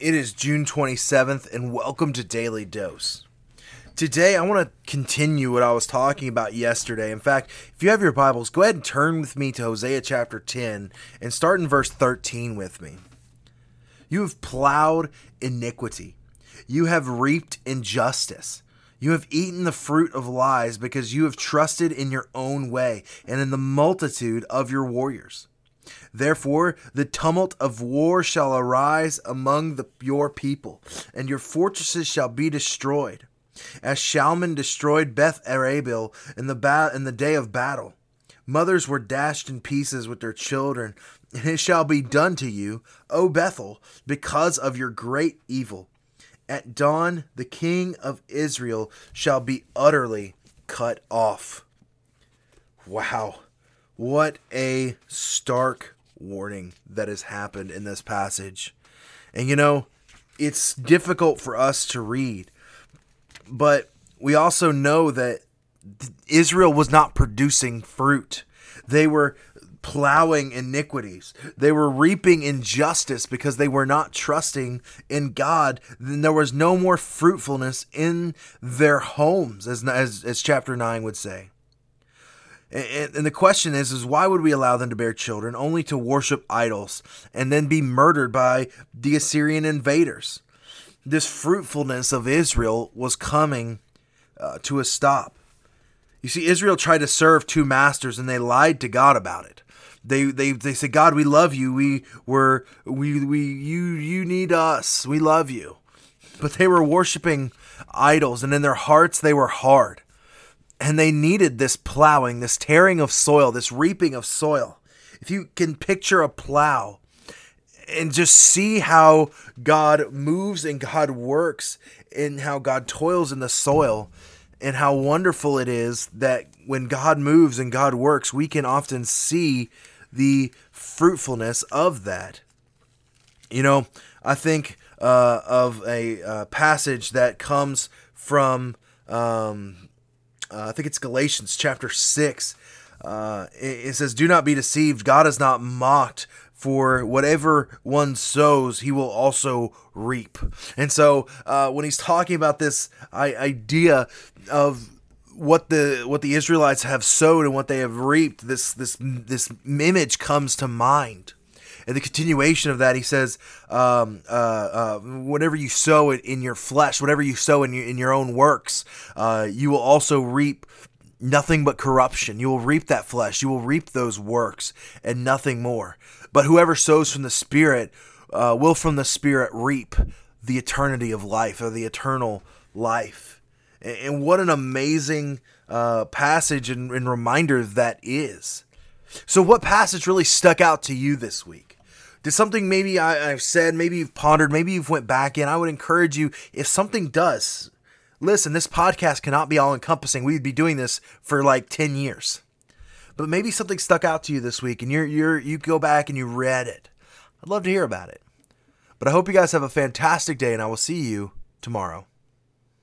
It is June 27th, and welcome to Daily Dose. Today, I want to continue what I was talking about yesterday. In fact, if you have your Bibles, go ahead and turn with me to Hosea chapter 10 and start in verse 13 with me. You have plowed iniquity, you have reaped injustice. You have eaten the fruit of lies because you have trusted in your own way and in the multitude of your warriors. Therefore, the tumult of war shall arise among the, your people, and your fortresses shall be destroyed, as Shalman destroyed Beth Arabil in the ba- in the day of battle. Mothers were dashed in pieces with their children, and it shall be done to you, O Bethel, because of your great evil. At dawn, the king of Israel shall be utterly cut off. Wow. What a stark warning that has happened in this passage. And you know, it's difficult for us to read, but we also know that Israel was not producing fruit. They were plowing iniquities. They were reaping injustice because they were not trusting in God. Then there was no more fruitfulness in their homes, as, as, as chapter 9 would say. And, and the question is, is why would we allow them to bear children only to worship idols and then be murdered by the Assyrian invaders? This fruitfulness of Israel was coming uh, to a stop. You see, Israel tried to serve two masters and they lied to God about it. They, they, they said, God, we love you. We were, we, we, you, you need us. We love you. But they were worshiping idols and in their hearts they were hard and they needed this plowing, this tearing of soil, this reaping of soil. If you can picture a plow and just see how God moves and God works and how God toils in the soil and how wonderful it is that when God moves and God works, we can often see the fruitfulness of that. You know, I think uh, of a uh, passage that comes from um, uh, I think it's Galatians chapter 6. Uh, it, it says, Do not be deceived. God is not mocked for whatever one sows, he will also reap. And so, uh, when he's talking about this I- idea of what the what the Israelites have sowed and what they have reaped, this this this image comes to mind. And the continuation of that, he says, um, uh, uh, whatever you sow in your flesh, whatever you sow in your, in your own works, uh, you will also reap nothing but corruption. You will reap that flesh. You will reap those works and nothing more. But whoever sows from the Spirit uh, will from the Spirit reap the eternity of life or the eternal life. And what an amazing uh, passage and, and reminder that is. So, what passage really stuck out to you this week? Did something maybe I, have said, maybe you've pondered, maybe you've went back in? I would encourage you if something does. Listen, this podcast cannot be all encompassing. We'd be doing this for like ten years, but maybe something stuck out to you this week, and you're you're you go back and you read it. I'd love to hear about it. But I hope you guys have a fantastic day, and I will see you tomorrow.